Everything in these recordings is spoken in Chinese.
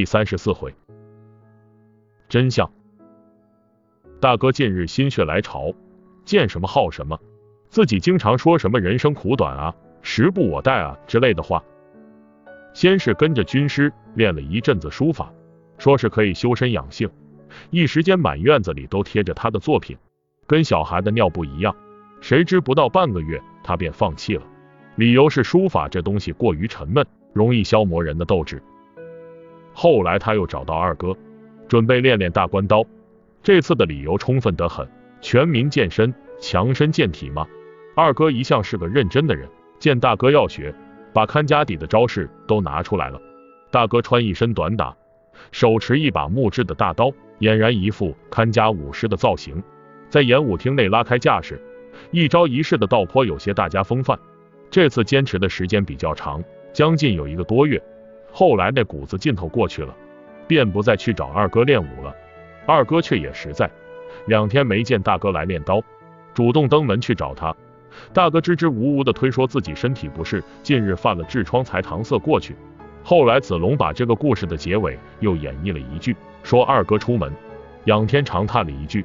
第三十四回，真相。大哥近日心血来潮，见什么好什么，自己经常说什么人生苦短啊，时不我待啊之类的话。先是跟着军师练了一阵子书法，说是可以修身养性，一时间满院子里都贴着他的作品，跟小孩的尿布一样。谁知不到半个月，他便放弃了，理由是书法这东西过于沉闷，容易消磨人的斗志。后来他又找到二哥，准备练练大关刀。这次的理由充分得很，全民健身，强身健体嘛。二哥一向是个认真的人，见大哥要学，把看家底的招式都拿出来了。大哥穿一身短打，手持一把木质的大刀，俨然一副看家武师的造型，在演武厅内拉开架势，一招一式的道颇有些大家风范。这次坚持的时间比较长，将近有一个多月。后来那股子劲头过去了，便不再去找二哥练武了。二哥却也实在，两天没见大哥来练刀，主动登门去找他。大哥支支吾吾的推说自己身体不适，近日犯了痔疮才搪塞过去。后来子龙把这个故事的结尾又演绎了一句，说二哥出门，仰天长叹了一句：“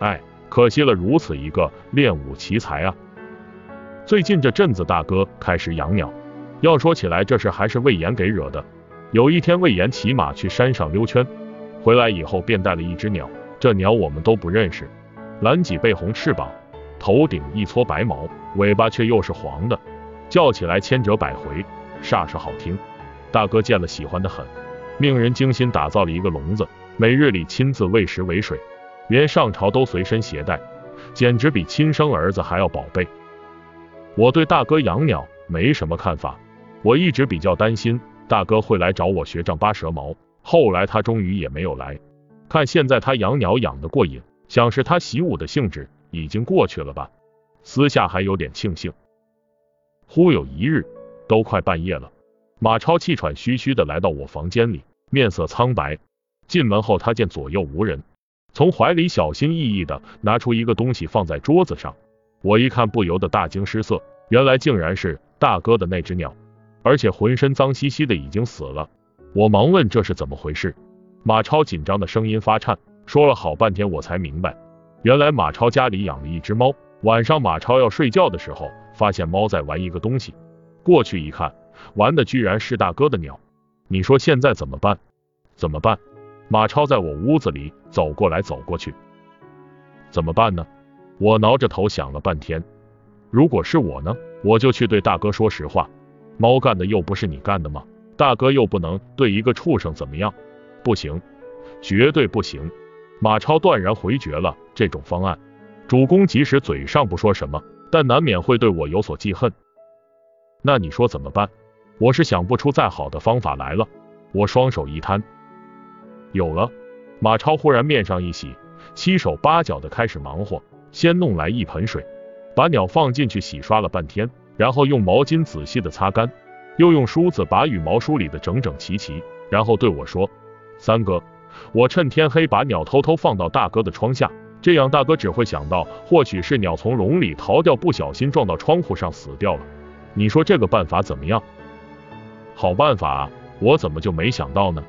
哎，可惜了如此一个练武奇才啊！”最近这阵子，大哥开始养鸟。要说起来，这事还是魏延给惹的。有一天，魏延骑马去山上溜圈，回来以后便带了一只鸟。这鸟我们都不认识，蓝脊背红翅膀，头顶一撮白毛，尾巴却又是黄的，叫起来千折百回，煞是好听。大哥见了喜欢的很，命人精心打造了一个笼子，每日里亲自喂食喂水，连上朝都随身携带，简直比亲生儿子还要宝贝。我对大哥养鸟没什么看法。我一直比较担心大哥会来找我学丈八蛇矛，后来他终于也没有来。看现在他养鸟养得过瘾，想是他习武的兴致已经过去了吧？私下还有点庆幸。忽有一日，都快半夜了，马超气喘吁吁的来到我房间里，面色苍白。进门后，他见左右无人，从怀里小心翼翼的拿出一个东西放在桌子上。我一看，不由得大惊失色，原来竟然是大哥的那只鸟。而且浑身脏兮兮的，已经死了。我忙问这是怎么回事。马超紧张的声音发颤，说了好半天，我才明白，原来马超家里养了一只猫。晚上马超要睡觉的时候，发现猫在玩一个东西，过去一看，玩的居然是大哥的鸟。你说现在怎么办？怎么办？马超在我屋子里走过来走过去，怎么办呢？我挠着头想了半天，如果是我呢，我就去对大哥说实话。猫干的又不是你干的吗？大哥又不能对一个畜生怎么样？不行，绝对不行！马超断然回绝了这种方案。主公即使嘴上不说什么，但难免会对我有所记恨。那你说怎么办？我是想不出再好的方法来了。我双手一摊，有了！马超忽然面上一喜，七手八脚的开始忙活，先弄来一盆水，把鸟放进去洗刷了半天。然后用毛巾仔细的擦干，又用梳子把羽毛梳理的整整齐齐，然后对我说：“三哥，我趁天黑把鸟偷偷放到大哥的窗下，这样大哥只会想到，或许是鸟从笼里逃掉，不小心撞到窗户上死掉了。你说这个办法怎么样？好办法啊，我怎么就没想到呢？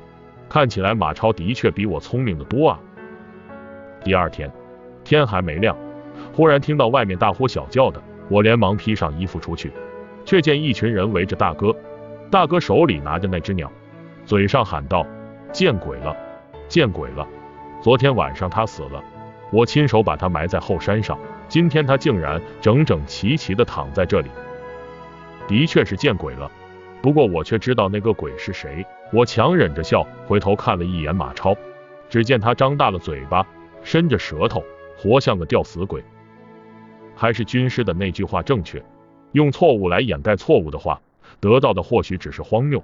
看起来马超的确比我聪明的多啊。”第二天天还没亮，忽然听到外面大呼小叫的。我连忙披上衣服出去，却见一群人围着大哥，大哥手里拿着那只鸟，嘴上喊道：“见鬼了，见鬼了！昨天晚上他死了，我亲手把他埋在后山上，今天他竟然整整齐齐的躺在这里，的确是见鬼了。不过我却知道那个鬼是谁。我强忍着笑，回头看了一眼马超，只见他张大了嘴巴，伸着舌头，活像个吊死鬼。”还是军师的那句话正确，用错误来掩盖错误的话，得到的或许只是荒谬。